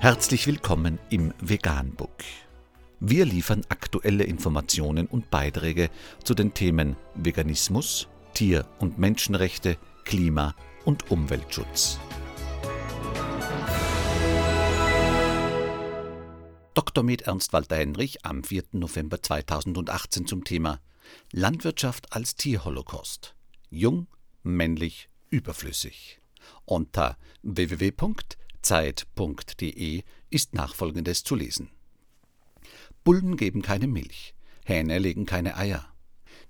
Herzlich willkommen im Veganbook. Wir liefern aktuelle Informationen und Beiträge zu den Themen Veganismus, Tier- und Menschenrechte, Klima- und Umweltschutz. Dr. Med Ernst Walter Henrich am 4. November 2018 zum Thema Landwirtschaft als Tierholocaust. Jung, männlich, überflüssig. Unter www.zeit.de ist nachfolgendes zu lesen. Bullen geben keine Milch, Hähne legen keine Eier.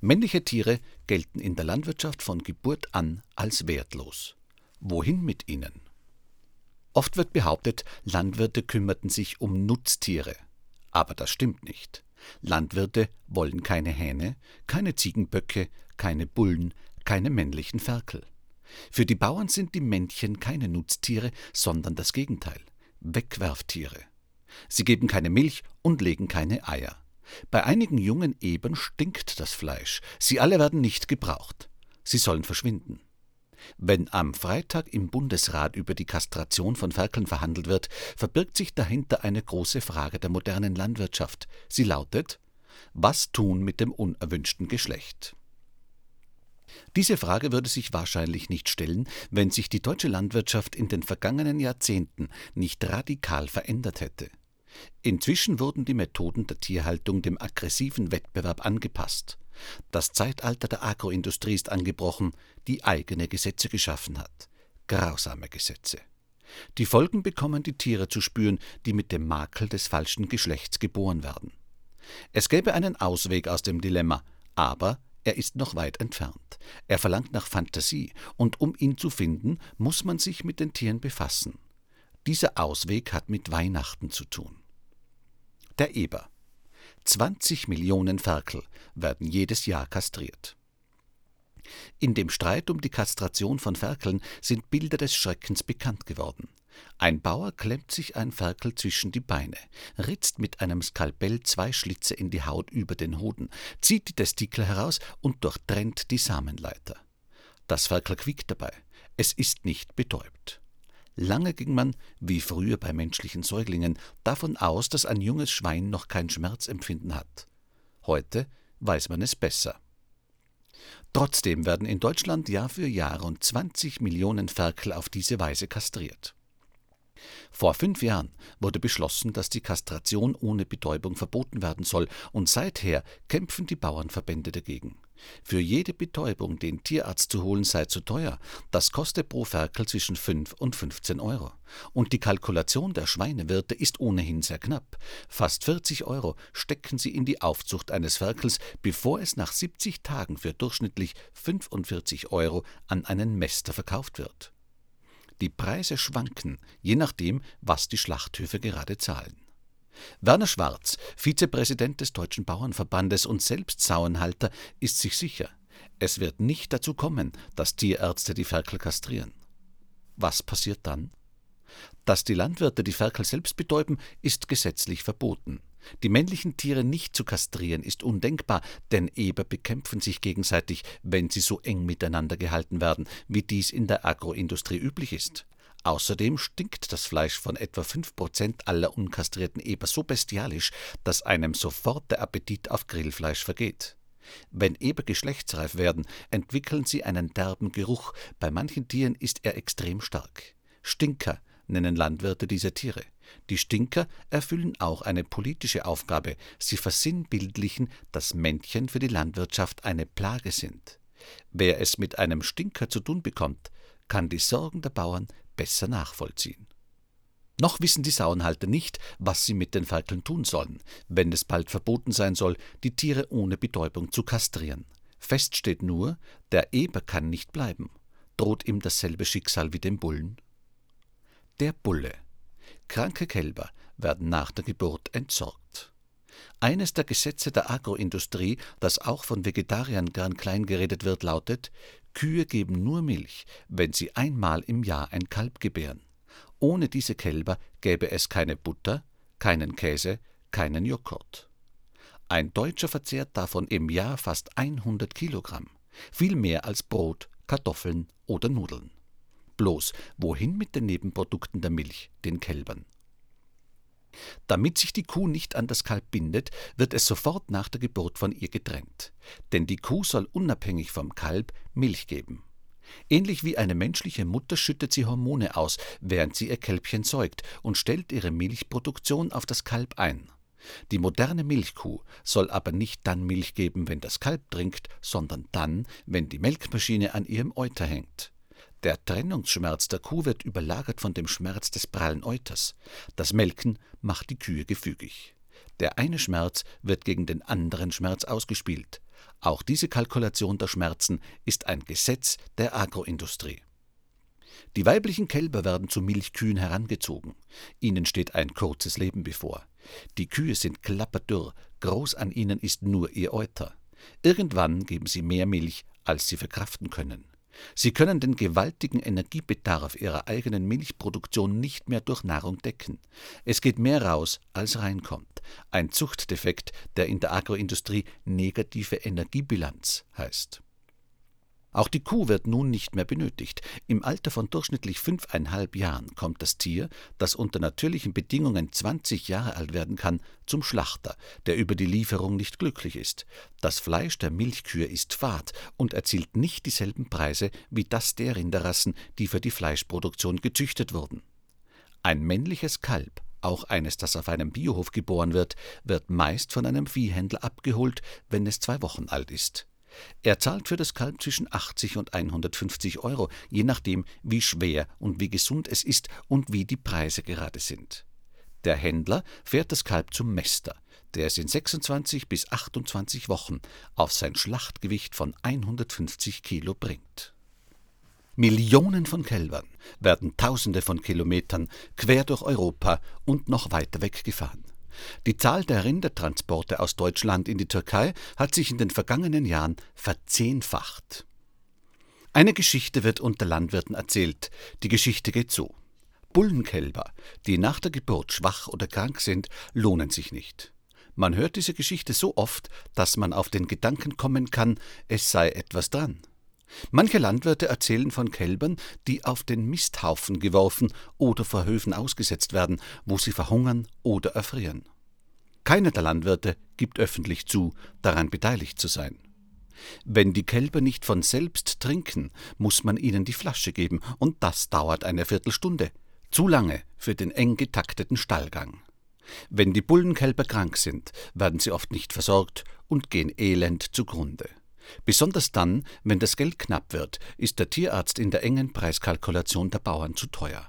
Männliche Tiere gelten in der Landwirtschaft von Geburt an als wertlos. Wohin mit ihnen? Oft wird behauptet, Landwirte kümmerten sich um Nutztiere. Aber das stimmt nicht. Landwirte wollen keine Hähne, keine Ziegenböcke, keine Bullen, keine männlichen Ferkel. Für die Bauern sind die Männchen keine Nutztiere, sondern das Gegenteil Wegwerftiere. Sie geben keine Milch und legen keine Eier. Bei einigen jungen Eben stinkt das Fleisch. Sie alle werden nicht gebraucht. Sie sollen verschwinden. Wenn am Freitag im Bundesrat über die Kastration von Ferkeln verhandelt wird, verbirgt sich dahinter eine große Frage der modernen Landwirtschaft. Sie lautet Was tun mit dem unerwünschten Geschlecht? Diese Frage würde sich wahrscheinlich nicht stellen, wenn sich die deutsche Landwirtschaft in den vergangenen Jahrzehnten nicht radikal verändert hätte. Inzwischen wurden die Methoden der Tierhaltung dem aggressiven Wettbewerb angepasst. Das Zeitalter der Agroindustrie ist angebrochen, die eigene Gesetze geschaffen hat. Grausame Gesetze. Die Folgen bekommen die Tiere zu spüren, die mit dem Makel des falschen Geschlechts geboren werden. Es gäbe einen Ausweg aus dem Dilemma, aber er ist noch weit entfernt. Er verlangt nach Fantasie, und um ihn zu finden, muss man sich mit den Tieren befassen. Dieser Ausweg hat mit Weihnachten zu tun. Der Eber. 20 Millionen Ferkel werden jedes Jahr kastriert. In dem Streit um die Kastration von Ferkeln sind Bilder des Schreckens bekannt geworden. Ein Bauer klemmt sich ein Ferkel zwischen die Beine, ritzt mit einem Skalpell zwei Schlitze in die Haut über den Hoden, zieht die Testikel heraus und durchtrennt die Samenleiter. Das Ferkel quickt dabei. Es ist nicht betäubt. Lange ging man, wie früher bei menschlichen Säuglingen, davon aus, dass ein junges Schwein noch kein Schmerzempfinden hat. Heute weiß man es besser. Trotzdem werden in Deutschland Jahr für Jahr rund 20 Millionen Ferkel auf diese Weise kastriert. Vor fünf Jahren wurde beschlossen, dass die Kastration ohne Betäubung verboten werden soll, und seither kämpfen die Bauernverbände dagegen. Für jede Betäubung den Tierarzt zu holen sei zu teuer, das koste pro Ferkel zwischen 5 und 15 Euro. Und die Kalkulation der Schweinewirte ist ohnehin sehr knapp. Fast 40 Euro stecken sie in die Aufzucht eines Ferkels, bevor es nach 70 Tagen für durchschnittlich 45 Euro an einen Mäster verkauft wird. Die Preise schwanken, je nachdem, was die Schlachthöfe gerade zahlen. Werner Schwarz, Vizepräsident des Deutschen Bauernverbandes und selbst Sauenhalter, ist sich sicher, es wird nicht dazu kommen, dass Tierärzte die Ferkel kastrieren. Was passiert dann? Dass die Landwirte die Ferkel selbst betäuben, ist gesetzlich verboten. Die männlichen Tiere nicht zu kastrieren ist undenkbar, denn Eber bekämpfen sich gegenseitig, wenn sie so eng miteinander gehalten werden, wie dies in der Agroindustrie üblich ist. Außerdem stinkt das Fleisch von etwa 5% aller unkastrierten Eber so bestialisch, dass einem sofort der Appetit auf Grillfleisch vergeht. Wenn Eber geschlechtsreif werden, entwickeln sie einen derben Geruch, bei manchen Tieren ist er extrem stark. Stinker nennen Landwirte diese Tiere. Die Stinker erfüllen auch eine politische Aufgabe, sie versinnbildlichen, dass Männchen für die Landwirtschaft eine Plage sind. Wer es mit einem Stinker zu tun bekommt, kann die Sorgen der Bauern besser nachvollziehen. Noch wissen die Sauenhalter nicht, was sie mit den Ferkeln tun sollen, wenn es bald verboten sein soll, die Tiere ohne Betäubung zu kastrieren. Fest steht nur, der Eber kann nicht bleiben. Droht ihm dasselbe Schicksal wie dem Bullen? Der Bulle. Kranke Kälber werden nach der Geburt entsorgt. Eines der Gesetze der Agroindustrie, das auch von Vegetariern gern kleingeredet wird, lautet: Kühe geben nur Milch, wenn sie einmal im Jahr ein Kalb gebären. Ohne diese Kälber gäbe es keine Butter, keinen Käse, keinen Joghurt. Ein Deutscher verzehrt davon im Jahr fast 100 Kilogramm, viel mehr als Brot, Kartoffeln oder Nudeln. Bloß wohin mit den Nebenprodukten der Milch, den Kälbern? Damit sich die Kuh nicht an das Kalb bindet, wird es sofort nach der Geburt von ihr getrennt. Denn die Kuh soll unabhängig vom Kalb Milch geben. Ähnlich wie eine menschliche Mutter schüttet sie Hormone aus, während sie ihr Kälbchen säugt und stellt ihre Milchproduktion auf das Kalb ein. Die moderne Milchkuh soll aber nicht dann Milch geben, wenn das Kalb trinkt, sondern dann, wenn die Melkmaschine an ihrem Euter hängt. Der Trennungsschmerz der Kuh wird überlagert von dem Schmerz des prallen Euters. Das Melken macht die Kühe gefügig. Der eine Schmerz wird gegen den anderen Schmerz ausgespielt. Auch diese Kalkulation der Schmerzen ist ein Gesetz der Agroindustrie. Die weiblichen Kälber werden zu Milchkühen herangezogen. Ihnen steht ein kurzes Leben bevor. Die Kühe sind klapperdürr, groß an ihnen ist nur ihr Euter. Irgendwann geben sie mehr Milch, als sie verkraften können. Sie können den gewaltigen Energiebedarf ihrer eigenen Milchproduktion nicht mehr durch Nahrung decken. Es geht mehr raus, als reinkommt. Ein Zuchtdefekt, der in der Agroindustrie negative Energiebilanz heißt. Auch die Kuh wird nun nicht mehr benötigt. Im Alter von durchschnittlich fünfeinhalb Jahren kommt das Tier, das unter natürlichen Bedingungen 20 Jahre alt werden kann, zum Schlachter, der über die Lieferung nicht glücklich ist. Das Fleisch der Milchkühe ist fad und erzielt nicht dieselben Preise wie das der Rinderrassen, die für die Fleischproduktion gezüchtet wurden. Ein männliches Kalb auch eines, das auf einem Biohof geboren wird, wird meist von einem Viehhändler abgeholt, wenn es zwei Wochen alt ist. Er zahlt für das Kalb zwischen 80 und 150 Euro, je nachdem, wie schwer und wie gesund es ist und wie die Preise gerade sind. Der Händler fährt das Kalb zum Mäster, der es in 26 bis 28 Wochen auf sein Schlachtgewicht von 150 Kilo bringt. Millionen von Kälbern werden Tausende von Kilometern quer durch Europa und noch weiter weg gefahren. Die Zahl der Rindertransporte aus Deutschland in die Türkei hat sich in den vergangenen Jahren verzehnfacht. Eine Geschichte wird unter Landwirten erzählt. Die Geschichte geht so. Bullenkälber, die nach der Geburt schwach oder krank sind, lohnen sich nicht. Man hört diese Geschichte so oft, dass man auf den Gedanken kommen kann, es sei etwas dran. Manche Landwirte erzählen von Kälbern, die auf den Misthaufen geworfen oder vor Höfen ausgesetzt werden, wo sie verhungern oder erfrieren. Keiner der Landwirte gibt öffentlich zu, daran beteiligt zu sein. Wenn die Kälber nicht von selbst trinken, muss man ihnen die Flasche geben, und das dauert eine Viertelstunde, zu lange für den eng getakteten Stallgang. Wenn die Bullenkälber krank sind, werden sie oft nicht versorgt und gehen elend zugrunde. Besonders dann, wenn das Geld knapp wird, ist der Tierarzt in der engen Preiskalkulation der Bauern zu teuer.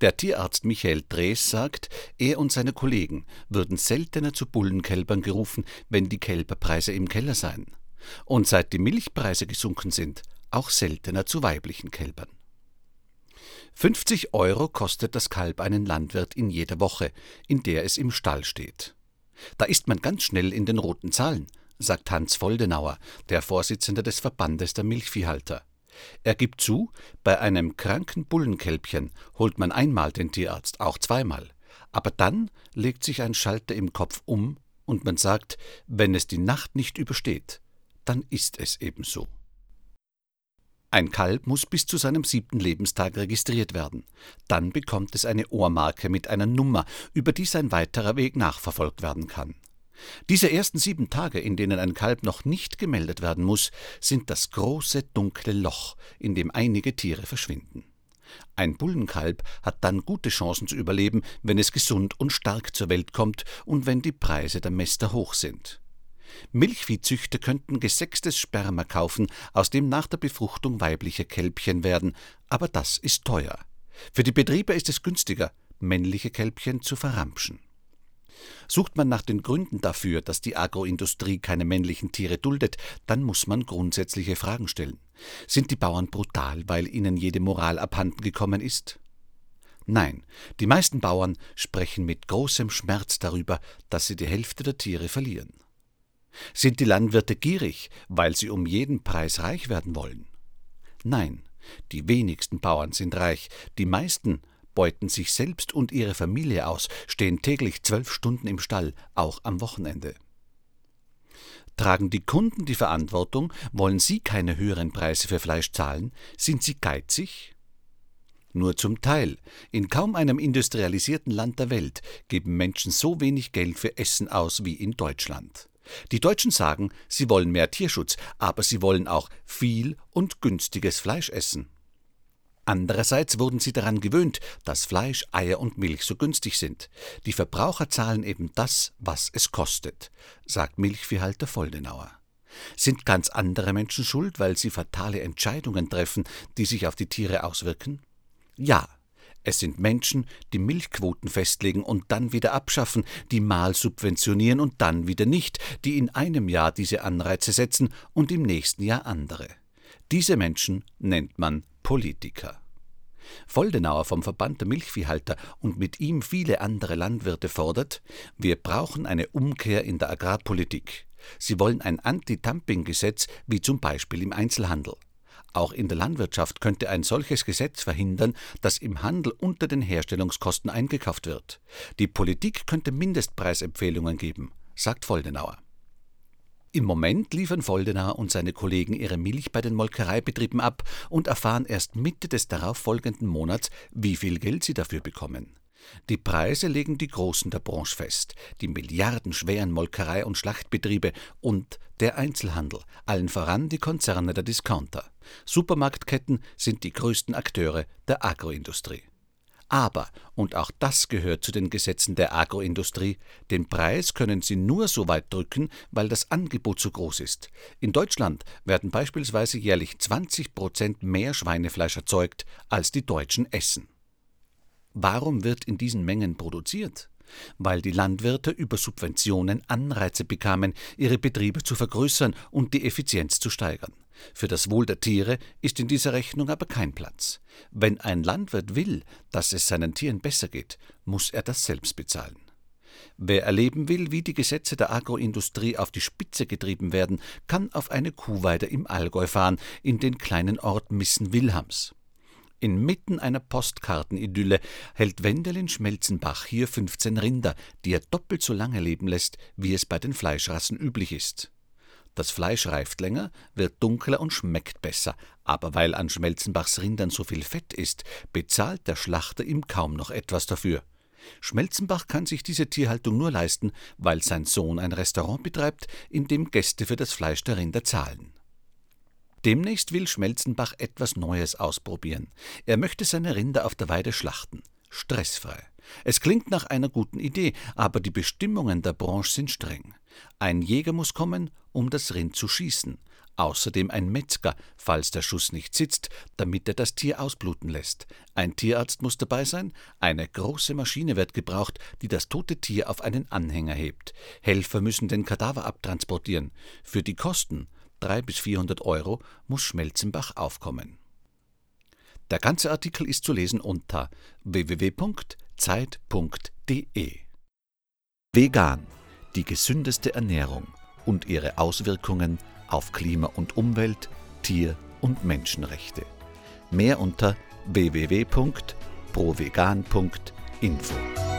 Der Tierarzt Michael Drees sagt, er und seine Kollegen würden seltener zu Bullenkälbern gerufen, wenn die Kälberpreise im Keller seien. Und seit die Milchpreise gesunken sind, auch seltener zu weiblichen Kälbern. 50 Euro kostet das Kalb einen Landwirt in jeder Woche, in der es im Stall steht. Da ist man ganz schnell in den roten Zahlen, sagt Hans Voldenauer, der Vorsitzende des Verbandes der Milchviehhalter. Er gibt zu, bei einem kranken Bullenkälbchen holt man einmal den Tierarzt, auch zweimal. Aber dann legt sich ein Schalter im Kopf um und man sagt, wenn es die Nacht nicht übersteht, dann ist es eben so. Ein Kalb muss bis zu seinem siebten Lebenstag registriert werden. Dann bekommt es eine Ohrmarke mit einer Nummer, über die sein weiterer Weg nachverfolgt werden kann. Diese ersten sieben Tage, in denen ein Kalb noch nicht gemeldet werden muss, sind das große dunkle Loch, in dem einige Tiere verschwinden. Ein Bullenkalb hat dann gute Chancen zu überleben, wenn es gesund und stark zur Welt kommt und wenn die Preise der Mäster hoch sind. Milchviehzüchter könnten gesextes Sperma kaufen, aus dem nach der Befruchtung weibliche Kälbchen werden, aber das ist teuer. Für die Betriebe ist es günstiger, männliche Kälbchen zu verramschen. Sucht man nach den Gründen dafür, dass die Agroindustrie keine männlichen Tiere duldet, dann muss man grundsätzliche Fragen stellen. Sind die Bauern brutal, weil ihnen jede Moral abhanden gekommen ist? Nein, die meisten Bauern sprechen mit großem Schmerz darüber, dass sie die Hälfte der Tiere verlieren. Sind die Landwirte gierig, weil sie um jeden Preis reich werden wollen? Nein, die wenigsten Bauern sind reich, die meisten beuten sich selbst und ihre Familie aus, stehen täglich zwölf Stunden im Stall, auch am Wochenende. Tragen die Kunden die Verantwortung, wollen sie keine höheren Preise für Fleisch zahlen, sind sie geizig? Nur zum Teil. In kaum einem industrialisierten Land der Welt geben Menschen so wenig Geld für Essen aus wie in Deutschland. Die Deutschen sagen, sie wollen mehr Tierschutz, aber sie wollen auch viel und günstiges Fleisch essen. Andererseits wurden sie daran gewöhnt, dass Fleisch, Eier und Milch so günstig sind. Die Verbraucher zahlen eben das, was es kostet, sagt Milchviehhalter Voldenauer. Sind ganz andere Menschen schuld, weil sie fatale Entscheidungen treffen, die sich auf die Tiere auswirken? Ja, es sind Menschen, die Milchquoten festlegen und dann wieder abschaffen, die mal subventionieren und dann wieder nicht, die in einem Jahr diese Anreize setzen und im nächsten Jahr andere. Diese Menschen nennt man Politiker. Voldenauer vom Verband der Milchviehhalter und mit ihm viele andere Landwirte fordert, wir brauchen eine Umkehr in der Agrarpolitik. Sie wollen ein Anti-Dumping-Gesetz wie zum Beispiel im Einzelhandel. Auch in der Landwirtschaft könnte ein solches Gesetz verhindern, dass im Handel unter den Herstellungskosten eingekauft wird. Die Politik könnte Mindestpreisempfehlungen geben, sagt Voldenauer. Im Moment liefern Voldenauer und seine Kollegen ihre Milch bei den Molkereibetrieben ab und erfahren erst Mitte des darauffolgenden Monats, wie viel Geld sie dafür bekommen. Die Preise legen die Großen der Branche fest, die milliardenschweren Molkerei- und Schlachtbetriebe und der Einzelhandel, allen voran die Konzerne der Discounter. Supermarktketten sind die größten Akteure der Agroindustrie. Aber, und auch das gehört zu den Gesetzen der Agroindustrie, den Preis können sie nur so weit drücken, weil das Angebot zu groß ist. In Deutschland werden beispielsweise jährlich 20 Prozent mehr Schweinefleisch erzeugt, als die Deutschen essen. Warum wird in diesen Mengen produziert? Weil die Landwirte über Subventionen Anreize bekamen, ihre Betriebe zu vergrößern und die Effizienz zu steigern. Für das Wohl der Tiere ist in dieser Rechnung aber kein Platz. Wenn ein Landwirt will, dass es seinen Tieren besser geht, muss er das selbst bezahlen. Wer erleben will, wie die Gesetze der Agroindustrie auf die Spitze getrieben werden, kann auf eine Kuhweide im Allgäu fahren, in den kleinen Ort Missen-Wilhams. Inmitten einer Postkartenidylle hält Wendelin Schmelzenbach hier 15 Rinder, die er doppelt so lange leben lässt, wie es bei den Fleischrassen üblich ist. Das Fleisch reift länger, wird dunkler und schmeckt besser, aber weil an Schmelzenbachs Rindern so viel Fett ist, bezahlt der Schlachter ihm kaum noch etwas dafür. Schmelzenbach kann sich diese Tierhaltung nur leisten, weil sein Sohn ein Restaurant betreibt, in dem Gäste für das Fleisch der Rinder zahlen. Demnächst will Schmelzenbach etwas Neues ausprobieren. Er möchte seine Rinder auf der Weide schlachten. Stressfrei. Es klingt nach einer guten Idee, aber die Bestimmungen der Branche sind streng. Ein Jäger muss kommen, um das Rind zu schießen. Außerdem ein Metzger, falls der Schuss nicht sitzt, damit er das Tier ausbluten lässt. Ein Tierarzt muss dabei sein. Eine große Maschine wird gebraucht, die das tote Tier auf einen Anhänger hebt. Helfer müssen den Kadaver abtransportieren. Für die Kosten 300 bis 400 Euro muss Schmelzenbach aufkommen. Der ganze Artikel ist zu lesen unter www.zeit.de. Vegan, die gesündeste Ernährung und ihre Auswirkungen auf Klima und Umwelt, Tier- und Menschenrechte. Mehr unter www.provegan.info.